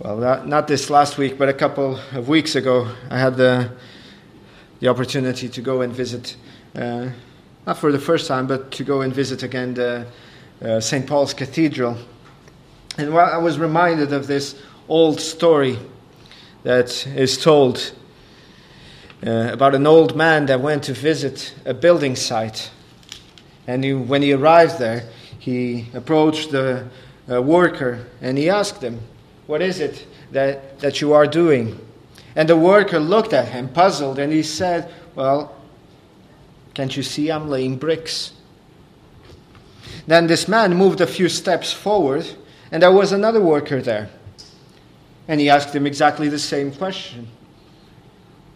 Well, not, not this last week, but a couple of weeks ago, I had the, the opportunity to go and visit, uh, not for the first time, but to go and visit again the uh, St. Paul's Cathedral. And I was reminded of this old story that is told uh, about an old man that went to visit a building site. And he, when he arrived there, he approached the uh, worker and he asked him, What is it that, that you are doing? And the worker looked at him, puzzled, and he said, Well, can't you see I'm laying bricks? Then this man moved a few steps forward, and there was another worker there. And he asked him exactly the same question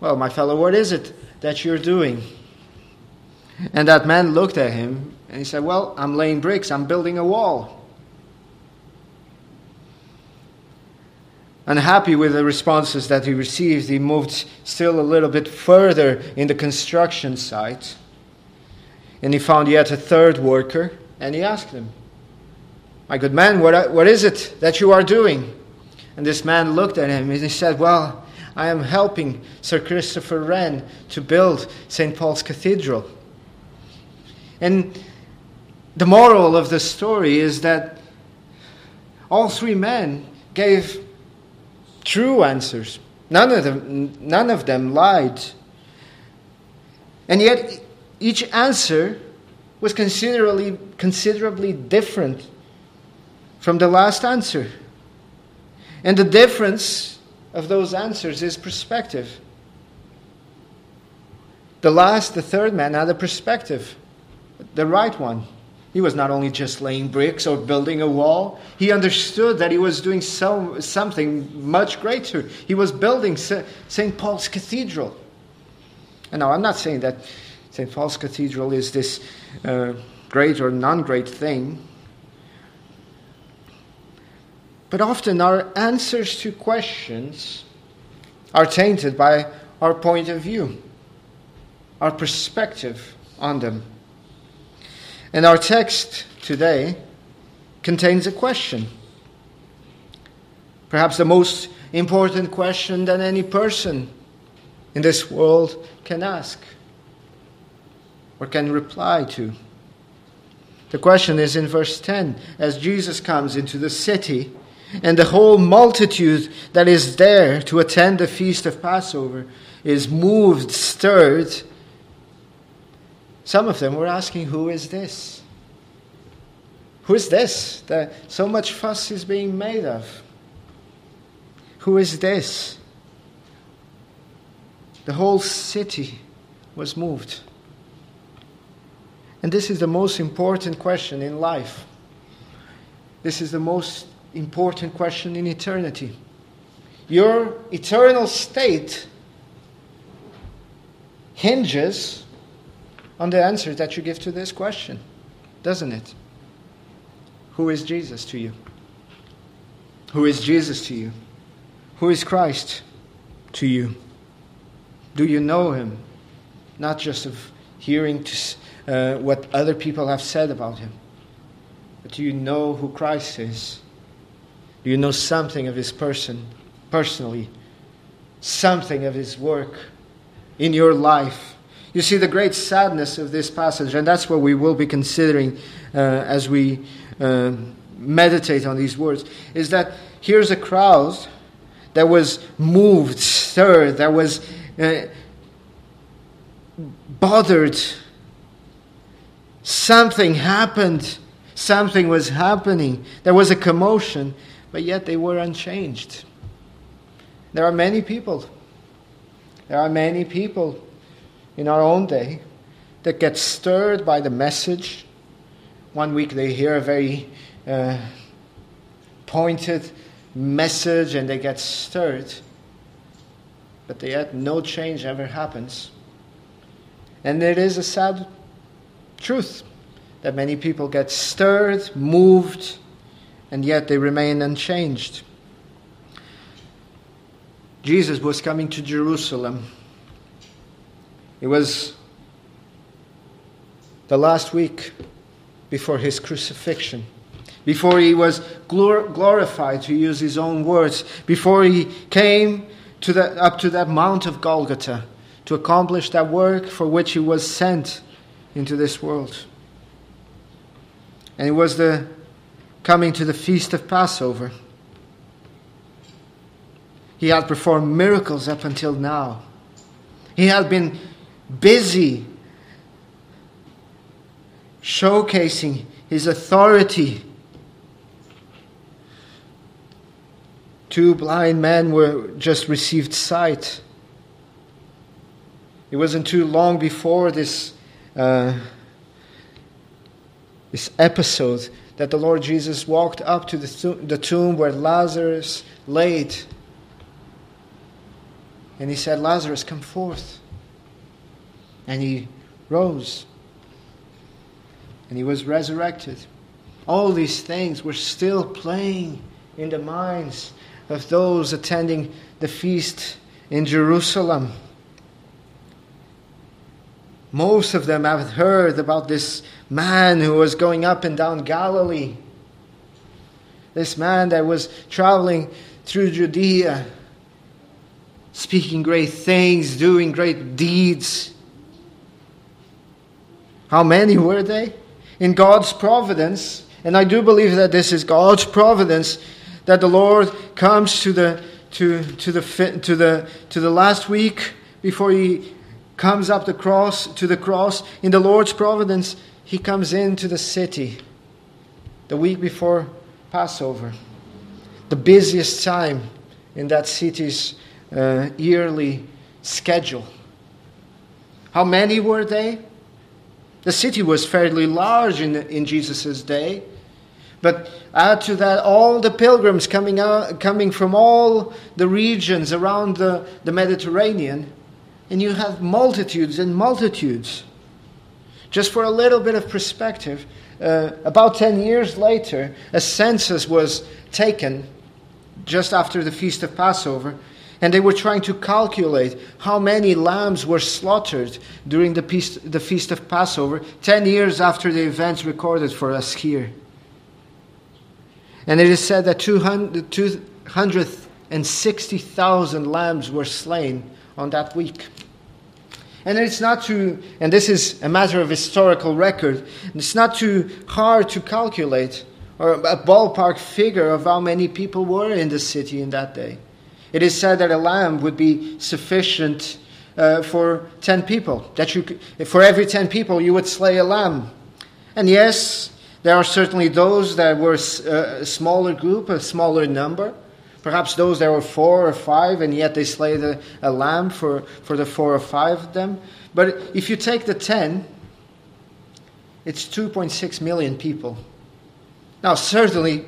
Well, my fellow, what is it that you're doing? And that man looked at him and he said, Well, I'm laying bricks, I'm building a wall. Unhappy with the responses that he received, he moved still a little bit further in the construction site. And he found yet a third worker, and he asked him, My good man, what, what is it that you are doing? And this man looked at him and he said, Well, I am helping Sir Christopher Wren to build St. Paul's Cathedral. And the moral of the story is that all three men gave true answers. None of them, none of them lied. And yet, each answer was considerably, considerably different from the last answer. And the difference of those answers is perspective. The last, the third man, had a perspective, the right one. He was not only just laying bricks or building a wall, he understood that he was doing so, something much greater. He was building St. Paul's Cathedral. And now, I'm not saying that St. Paul's Cathedral is this uh, great or non great thing. But often our answers to questions are tainted by our point of view, our perspective on them. And our text today contains a question. Perhaps the most important question that any person in this world can ask or can reply to. The question is in verse 10 as Jesus comes into the city, and the whole multitude that is there to attend the feast of Passover is moved, stirred some of them were asking, Who is this? Who is this that so much fuss is being made of? Who is this? The whole city was moved. And this is the most important question in life. This is the most important question in eternity. Your eternal state hinges on the answer that you give to this question, doesn't it? Who is Jesus to you? Who is Jesus to you? Who is Christ to you? Do you know him? Not just of hearing to, uh, what other people have said about him, but do you know who Christ is? Do you know something of his person personally? Something of his work in your life? You see the great sadness of this passage, and that's what we will be considering uh, as we uh, meditate on these words, is that here's a crowd that was moved, stirred, that was uh, bothered. Something happened. Something was happening. There was a commotion, but yet they were unchanged. There are many people. There are many people in our own day that get stirred by the message. One week they hear a very uh, pointed message and they get stirred, but yet no change ever happens. And it is a sad truth that many people get stirred, moved, and yet they remain unchanged. Jesus was coming to Jerusalem it was the last week before his crucifixion, before he was glor- glorified, to use his own words, before he came to the, up to that Mount of Golgotha to accomplish that work for which he was sent into this world. And it was the coming to the feast of Passover. He had performed miracles up until now. He had been busy showcasing his authority. Two blind men were just received sight. It wasn't too long before this, uh, this episode that the Lord Jesus walked up to the, th- the tomb where Lazarus laid. And he said, Lazarus, come forth. And he rose. And he was resurrected. All these things were still playing in the minds of those attending the feast in Jerusalem. Most of them have heard about this man who was going up and down Galilee. This man that was traveling through Judea, speaking great things, doing great deeds. How many were they? In God's providence, and I do believe that this is God's providence, that the Lord comes to the to, to the to the to the last week before he comes up the cross to the cross. In the Lord's providence he comes into the city the week before Passover the busiest time in that city's uh, yearly schedule. How many were they the city was fairly large in, in Jesus' day but add to that all the pilgrims coming out, coming from all the regions around the, the Mediterranean and you have multitudes and multitudes. Just for a little bit of perspective, uh, about 10 years later, a census was taken just after the Feast of Passover, and they were trying to calculate how many lambs were slaughtered during the Feast, the Feast of Passover, 10 years after the events recorded for us here. And it is said that 260,000 lambs were slain on that week. And it's not too, and this is a matter of historical record, it's not too hard to calculate or a ballpark figure of how many people were in the city in that day. It is said that a lamb would be sufficient uh, for 10 people. That you, for every 10 people, you would slay a lamb. And yes, there are certainly those that were uh, a smaller group, a smaller number. Perhaps those there were four or five, and yet they slayed a, a lamb for, for the four or five of them. But if you take the ten, it's 2.6 million people. Now, certainly,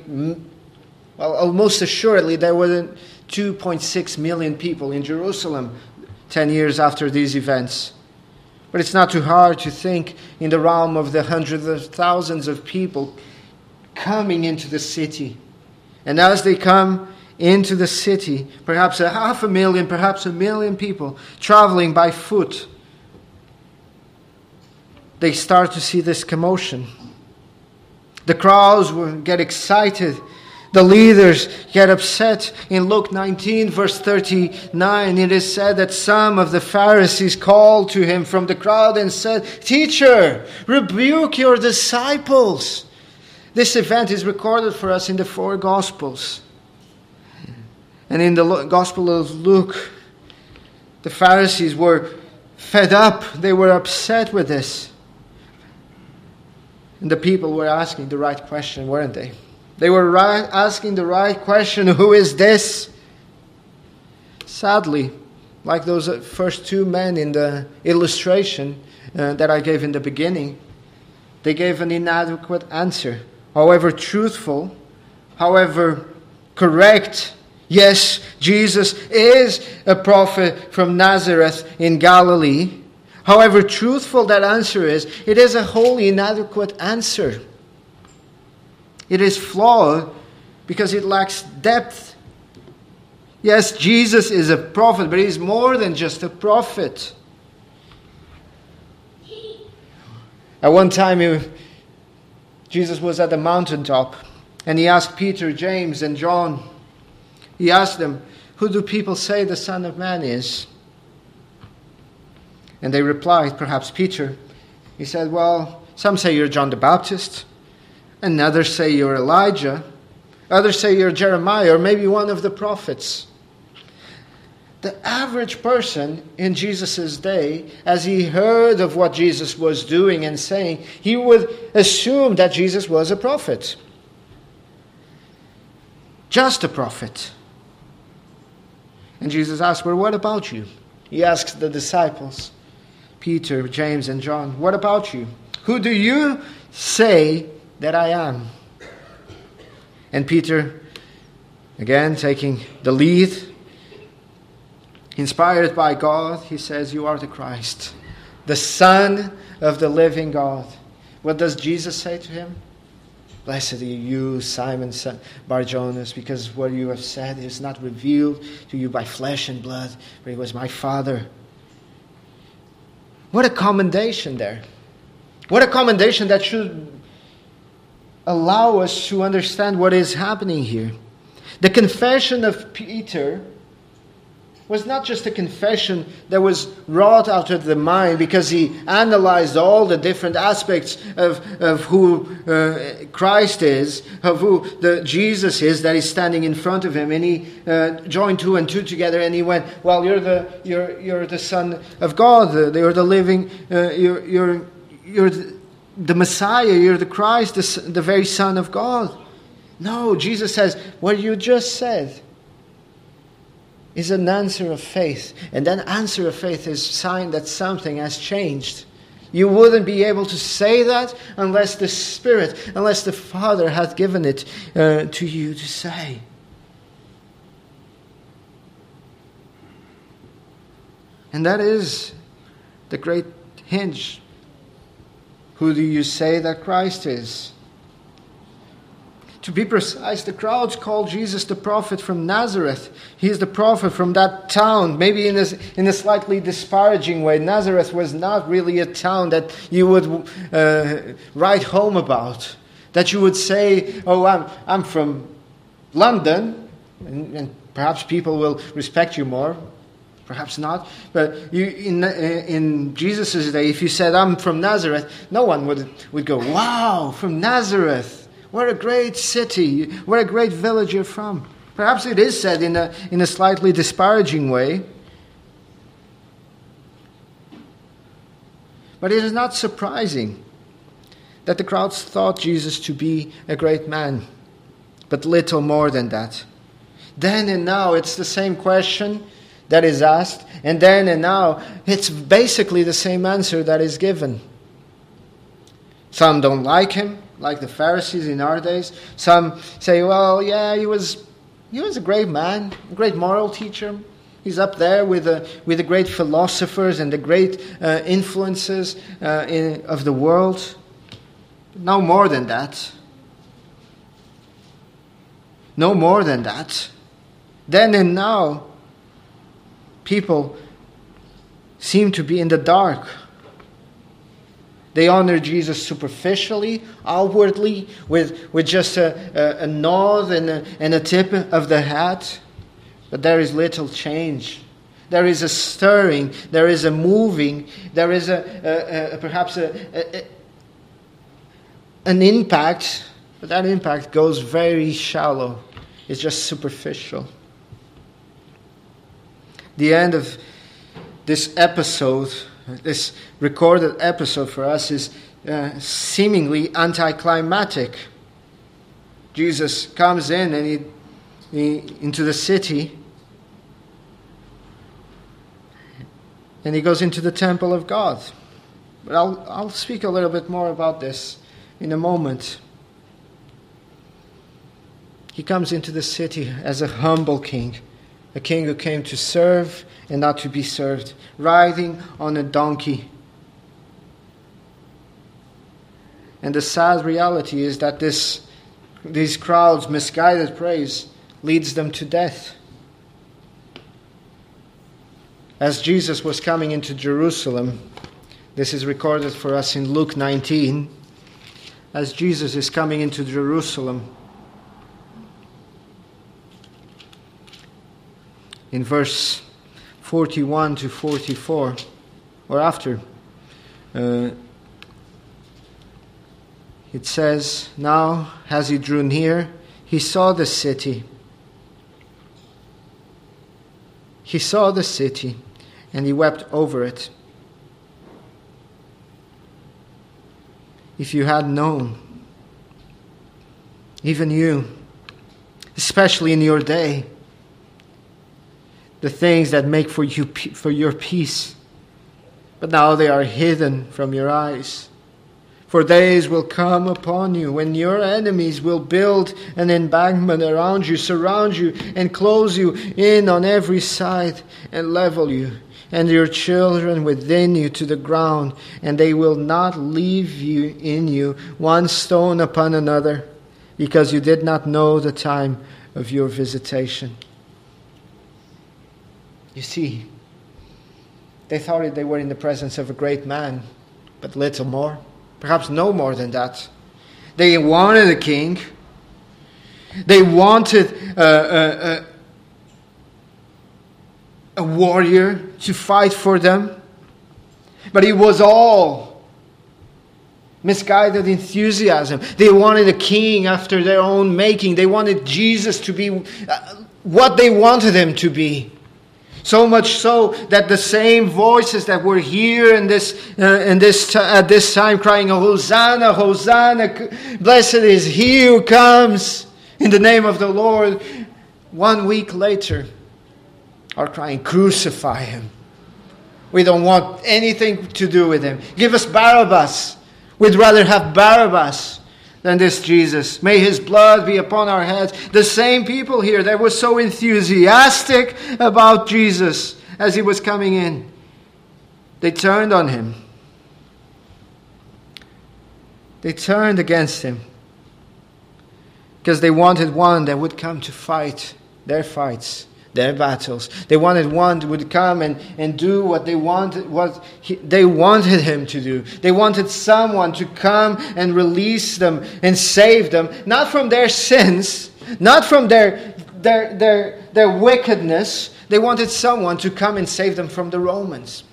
well, almost assuredly, there were 2.6 million people in Jerusalem 10 years after these events. But it's not too hard to think in the realm of the hundreds of thousands of people coming into the city. And as they come, into the city, perhaps a half a million, perhaps a million people traveling by foot, they start to see this commotion. The crowds will get excited. The leaders get upset. In Luke 19, verse 39, it is said that some of the Pharisees called to him from the crowd and said, Teacher, rebuke your disciples. This event is recorded for us in the four Gospels. And in the Gospel of Luke, the Pharisees were fed up, they were upset with this. And the people were asking the right question, weren't they? They were right, asking the right question who is this? Sadly, like those first two men in the illustration uh, that I gave in the beginning, they gave an inadequate answer. However truthful, however correct, Yes, Jesus is a prophet from Nazareth in Galilee. However truthful that answer is, it is a wholly inadequate answer. It is flawed because it lacks depth. Yes, Jesus is a prophet, but he's more than just a prophet. At one time, Jesus was at the mountaintop And he asked Peter, James, and John, he asked them, Who do people say the Son of Man is? And they replied, Perhaps Peter. He said, Well, some say you're John the Baptist, and others say you're Elijah, others say you're Jeremiah, or maybe one of the prophets. The average person in Jesus' day, as he heard of what Jesus was doing and saying, he would assume that Jesus was a prophet. Just a prophet. And Jesus asked, Well, what about you? He asked the disciples, Peter, James, and John, What about you? Who do you say that I am? And Peter, again taking the lead, inspired by God, he says, You are the Christ, the Son of the living God. What does Jesus say to him? Blessed are you, Simon Bar Jonas, because what you have said is not revealed to you by flesh and blood, but it was my Father. What a commendation there. What a commendation that should allow us to understand what is happening here. The confession of Peter was not just a confession that was wrought out of the mind because he analyzed all the different aspects of, of who uh, Christ is, of who the Jesus is that is standing in front of him, and he uh, joined two and two together, and he went, "Well, you're the you're you're the Son of God. You're the living. Uh, you're you're you're the Messiah. You're the Christ, the, the very Son of God." No, Jesus says what you just said is an answer of faith. And that answer of faith is a sign that something has changed. You wouldn't be able to say that unless the Spirit, unless the Father had given it uh, to you to say. And that is the great hinge. Who do you say that Christ is? To be precise, the crowds call Jesus the prophet from Nazareth. He is the prophet from that town, maybe in a, in a slightly disparaging way. Nazareth was not really a town that you would uh, write home about, that you would say, Oh, I'm, I'm from London, and, and perhaps people will respect you more. Perhaps not, but you, in, in Jesus' day, if you said, I'm from Nazareth, no one would, would go, Wow, from Nazareth. What a great city. What a great village you're from. Perhaps it is said in a, in a slightly disparaging way. But it is not surprising that the crowds thought Jesus to be a great man, but little more than that. Then and now, it's the same question that is asked, and then and now, it's basically the same answer that is given. Some don't like him, like the Pharisees in our days. Some say, well, yeah, he was, he was a great man, a great moral teacher. He's up there with the, with the great philosophers and the great uh, influences uh, in, of the world. No more than that. No more than that. Then and now, people seem to be in the dark they honor Jesus superficially, outwardly, with, with just a, a, a nod and a, and a tip of the hat. But there is little change. There is a stirring, there is a moving, there is a, a perhaps a, an impact, but that impact goes very shallow. It's just superficial. The end of this episode this recorded episode for us is uh, seemingly anticlimactic. Jesus comes in and he, he into the city and he goes into the temple of God. But I'll, I'll speak a little bit more about this in a moment. He comes into the city as a humble king, a king who came to serve and not to be served, riding on a donkey. And the sad reality is that this, these crowds' misguided praise leads them to death. As Jesus was coming into Jerusalem, this is recorded for us in Luke 19. As Jesus is coming into Jerusalem, in verse 41 to 44, or after. Uh, it says, Now, as he drew near, he saw the city. He saw the city, and he wept over it. If you had known, even you, especially in your day, the things that make for you for your peace, but now they are hidden from your eyes. For days will come upon you when your enemies will build an embankment around you, surround you, and close you in on every side, and level you, and your children within you to the ground, and they will not leave you in you one stone upon another, because you did not know the time of your visitation. You see, they thought they were in the presence of a great man, but little more perhaps no more than that. They wanted a king. They wanted a, a, a, a warrior to fight for them. But it was all misguided enthusiasm. They wanted a king after their own making. They wanted Jesus to be uh, what they wanted him to be. So much so that the same voices that were here in this, uh, in this t- at this time crying, Hosanna, Hosanna, blessed is he who comes in the name of the Lord, one week later are crying, Crucify him. We don't want anything to do with him. Give us Barabbas. We'd rather have Barabbas than this Jesus. May his blood be upon our heads. The same people here that were so enthusiastic about Jesus as he was coming in, they turned on him. They turned against him because they wanted one that would come to fight their fights their battles. They wanted one would come and, and do what they wanted what he, they wanted him to do. They wanted someone to come and release them and save them, not from their sins, not from their their their, their wickedness. They wanted someone to come and save them from the Romans.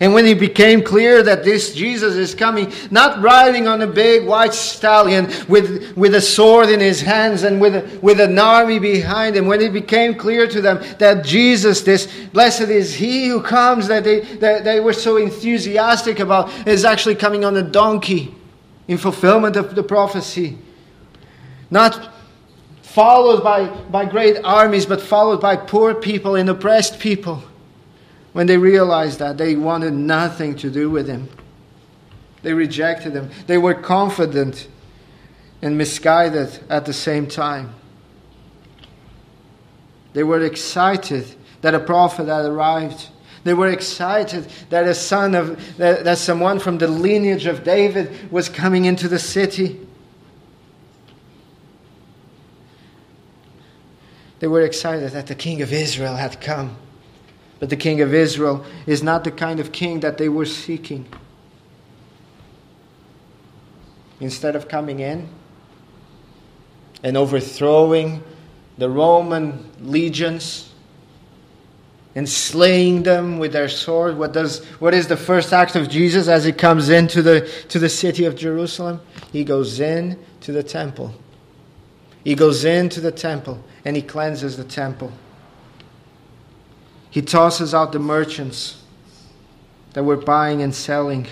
And when it became clear that this Jesus is coming, not riding on a big white stallion with, with a sword in his hands and with, with an army behind him, when it became clear to them that Jesus, this blessed is he who comes, that they, that they were so enthusiastic about, is actually coming on a donkey in fulfillment of the prophecy. Not followed by, by great armies, but followed by poor people and oppressed people. When they realized that, they wanted nothing to do with him. They rejected him. They were confident and misguided at the same time. They were excited that a prophet had arrived. They were excited that a son of that, that someone from the lineage of David was coming into the city. They were excited that the king of Israel had come. But the king of Israel is not the kind of king that they were seeking. Instead of coming in and overthrowing the Roman legions and slaying them with their sword, what, does, what is the first act of Jesus as he comes into the, to the city of Jerusalem? He goes in to the temple. He goes into the temple and he cleanses the temple. He tosses out the merchants that were buying and selling.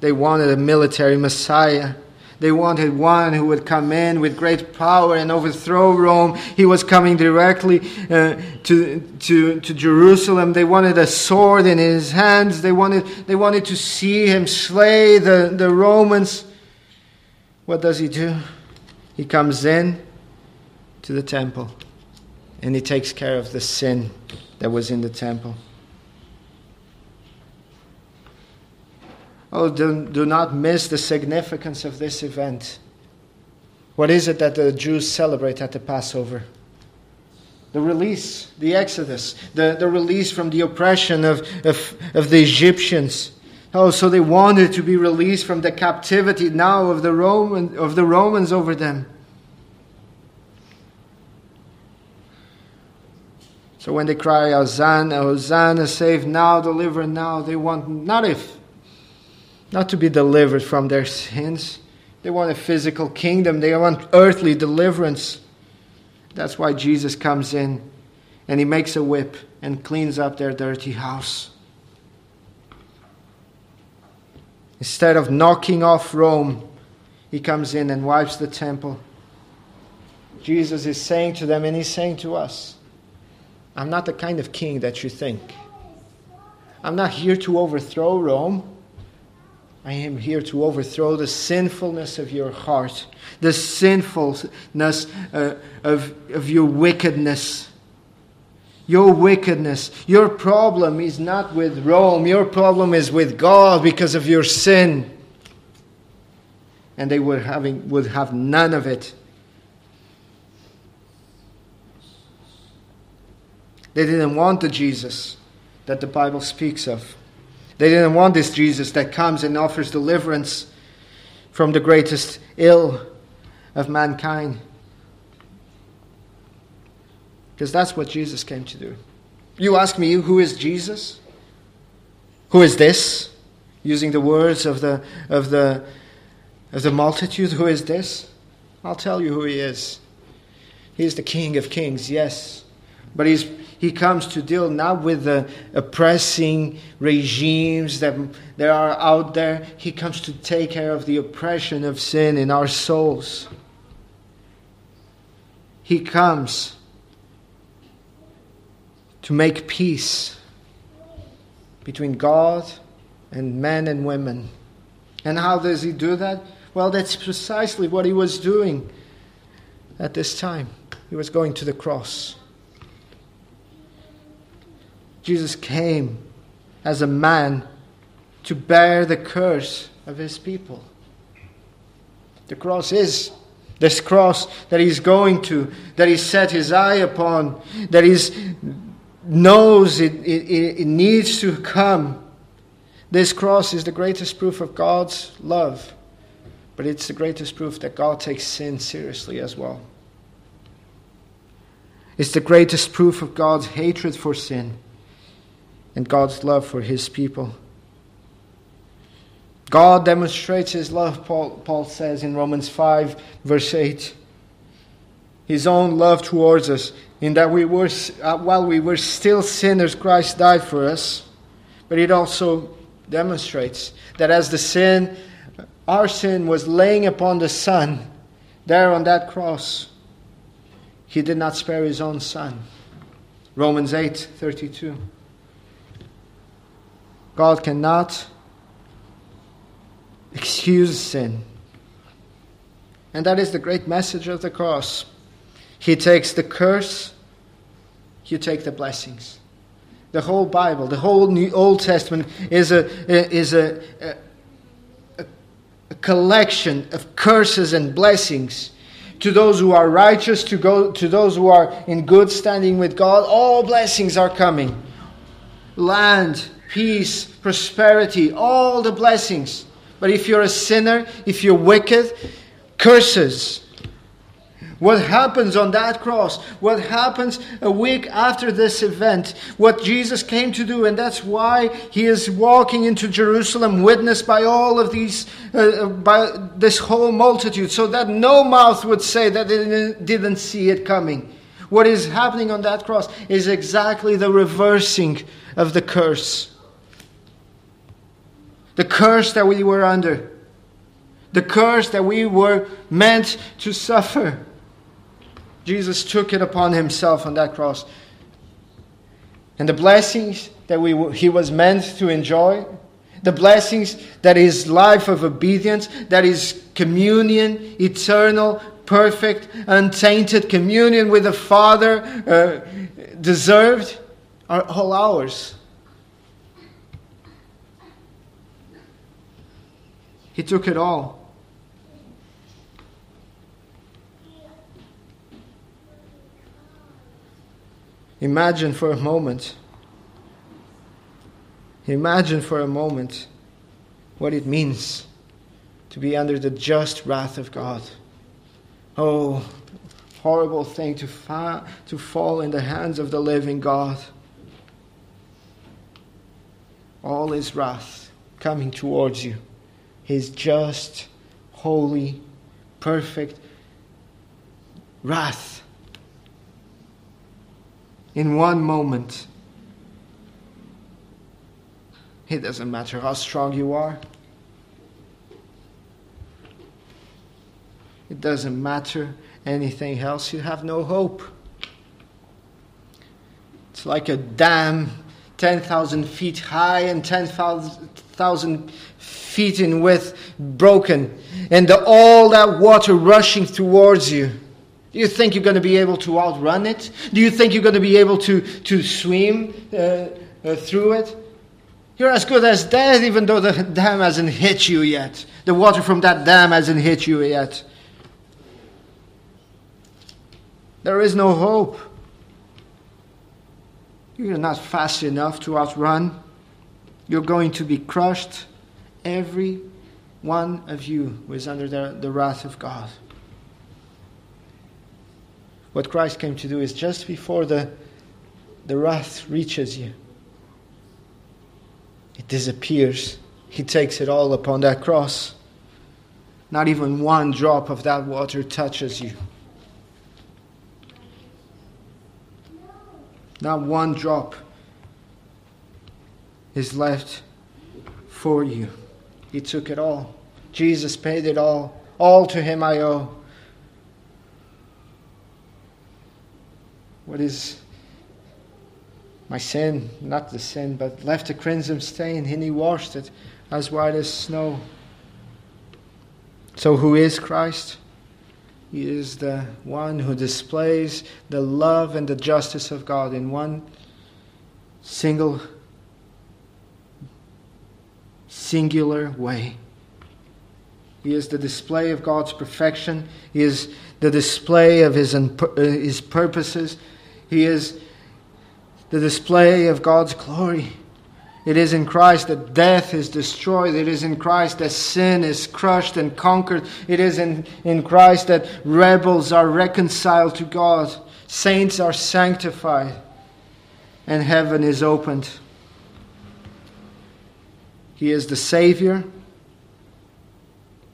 They wanted a military Messiah. They wanted one who would come in with great power and overthrow Rome. He was coming directly uh, to, to, to Jerusalem. They wanted a sword in his hands. They wanted, they wanted to see him slay the, the Romans. What does he do? He comes in to the temple and he takes care of the sin that was in the temple. Oh, do, do not miss the significance of this event. What is it that the Jews celebrate at the Passover? The release, the Exodus, the, the release from the oppression of, of, of the Egyptians. Oh, so they wanted to be released from the captivity now of the, Roman, of the Romans over them. So when they cry, Hosanna, Hosanna, save now, deliver now, they want not if not to be delivered from their sins. They want a physical kingdom. They want earthly deliverance. That's why Jesus comes in and he makes a whip and cleans up their dirty house. Instead of knocking off Rome, he comes in and wipes the temple. Jesus is saying to them, and he's saying to us, I'm not the kind of king that you think. I'm not here to overthrow Rome. I am here to overthrow the sinfulness of your heart, the sinfulness uh, of, of your wickedness. Your wickedness, your problem is not with Rome, your problem is with God because of your sin. And they would, having, would have none of it. They didn't want the Jesus that the Bible speaks of. They didn't want this Jesus that comes and offers deliverance from the greatest ill of mankind. Because that's what Jesus came to do. You ask me, who is Jesus? Who is this? Using the words of the, of the, of the multitude, who is this? I'll tell you who he is. He is the King of Kings, yes. But he's, he comes to deal not with the oppressing regimes that, that are out there. He comes to take care of the oppression of sin in our souls. He comes to make peace between God and men and women. And how does he do that? Well, that's precisely what he was doing at this time. He was going to the cross. Jesus came as a man to bear the curse of his people. The cross is this cross that he's going to, that he set his eye upon, that he knows it, it, it needs to come. This cross is the greatest proof of God's love, but it's the greatest proof that God takes sin seriously as well. It's the greatest proof of God's hatred for sin and God's love for his people. God demonstrates his love, Paul, Paul says in Romans 5, verse 8. His own love towards us, in that we were, uh, while we were still sinners, Christ died for us. But it also demonstrates that as the sin, our sin was laying upon the Son, there on that cross, he did not spare his own Son. Romans 8, 32. God cannot excuse sin. And that is the great message of the cross. He takes the curse, you take the blessings. The whole Bible, the whole New Old Testament is a, is a, a, a collection of curses and blessings to those who are righteous, to, go, to those who are in good standing with God. All blessings are coming. Land, peace, prosperity, all the blessings. But if you're a sinner, if you're wicked, curses. What happens on that cross? What happens a week after this event? What Jesus came to do, and that's why he is walking into Jerusalem, witnessed by all of these, uh, uh by this whole multitude, so that no mouth would say that it didn't see it coming. What is happening on that cross is exactly the reversing of the curse the curse that we were under, the curse that we were meant to suffer. Jesus took it upon himself on that cross. And the blessings that we, he was meant to enjoy, the blessings that his life of obedience, that is communion, eternal, perfect, untainted communion with the Father uh, deserved, are all ours. He took it all. Imagine for a moment. Imagine for a moment what it means to be under the just wrath of God. Oh, horrible thing to, fa- to fall in the hands of the living God. All his wrath coming towards you, his just, holy, perfect wrath. In one moment, it doesn't matter how strong you are. It doesn't matter anything else. You have no hope. It's like a dam 10,000 feet high and 10,000 feet in width, broken, and the, all that water rushing towards you. Do you think you're going to be able to outrun it? Do you think you're going to be able to, to swim uh, uh, through it? You're as good as dead, even though the dam hasn't hit you yet. The water from that dam hasn't hit you yet. There is no hope. You're not fast enough to outrun. You're going to be crushed. Every one of you who is under the, the wrath of God. What Christ came to do is just before the, the wrath reaches you, it disappears. He takes it all upon that cross. Not even one drop of that water touches you. Not one drop is left for you. He took it all. Jesus paid it all. All to him I owe. What is my sin? Not the sin, but left a crimson stain, and he washed it as white as snow. So, who is Christ? He is the one who displays the love and the justice of God in one single, singular way. He is the display of God's perfection. He is the display of His, uh, his purposes. He is the display of God's glory. It is in Christ that death is destroyed. It is in Christ that sin is crushed and conquered. It is in, in Christ that rebels are reconciled to God, saints are sanctified, and heaven is opened. He is the Savior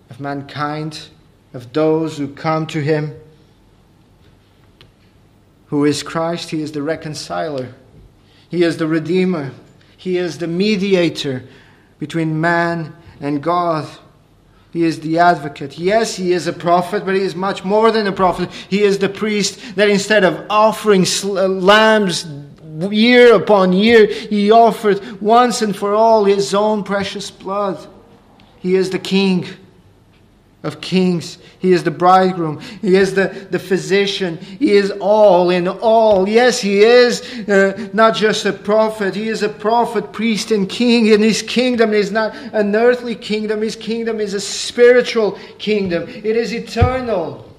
of mankind, of those who come to Him. Who is Christ? He is the reconciler, He is the Redeemer. He is the mediator between man and God. He is the advocate. Yes, he is a prophet, but he is much more than a prophet. He is the priest that instead of offering uh, lambs year upon year, he offered once and for all his own precious blood. He is the king of kings. He is the bridegroom. He is the, the physician. He is all in all. Yes, he is uh, not just a prophet. He is a prophet, priest, and king. And his kingdom is not an earthly kingdom. His kingdom is a spiritual kingdom. It is eternal.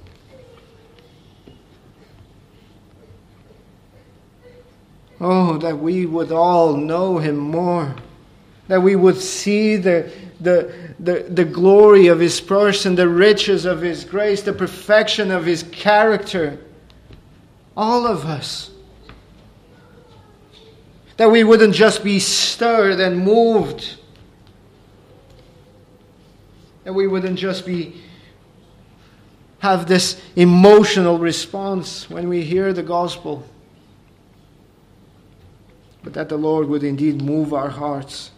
Oh, that we would all know him more. That we would see the, the, the, the glory of his person, the riches of his grace, the perfection of his character. All of us. That we wouldn't just be stirred and moved. That we wouldn't just be have this emotional response when we hear the gospel. But that the Lord would indeed move our hearts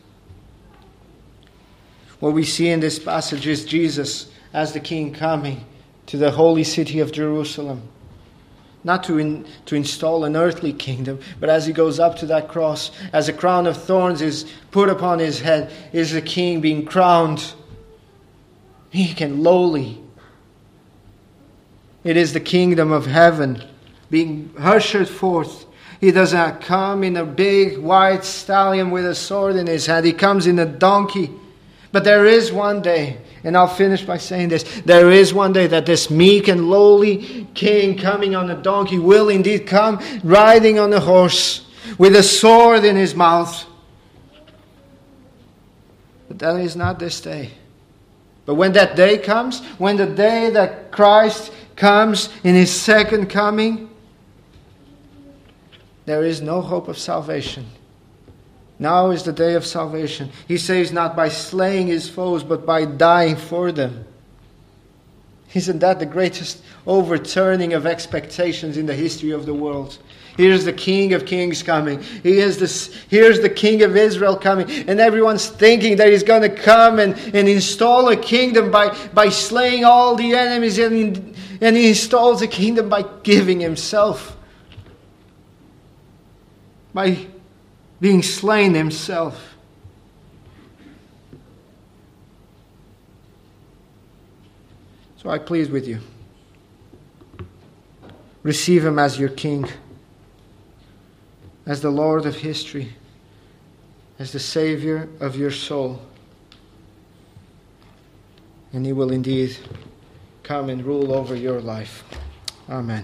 what we see in this passage is Jesus as the King coming to the holy city of Jerusalem. Not to, in, to install an earthly kingdom, but as he goes up to that cross, as a crown of thorns is put upon his head, is the king being crowned meek and lowly. It is the kingdom of heaven being ushered forth. He does not come in a big white stallion with a sword in his hand. He comes in a donkey but there is one day, and I'll finish by saying this there is one day that this meek and lowly king coming on a donkey will indeed come riding on a horse with a sword in his mouth. But that is not this day. But when that day comes, when the day that Christ comes in his second coming, there is no hope of salvation. Now is the day of salvation. He saves not by slaying his foes, but by dying for them. Isn't that the greatest overturning of expectations in the history of the world? Here's the King of Kings coming. He is this, here's the King of Israel coming. And everyone's thinking that he's going to come and, and install a kingdom by, by slaying all the enemies. And, and he installs a kingdom by giving himself, by being slain himself. So I plead with you. Receive him as your king, as the Lord of history, as the Savior of your soul. And he will indeed come and rule over your life. Amen.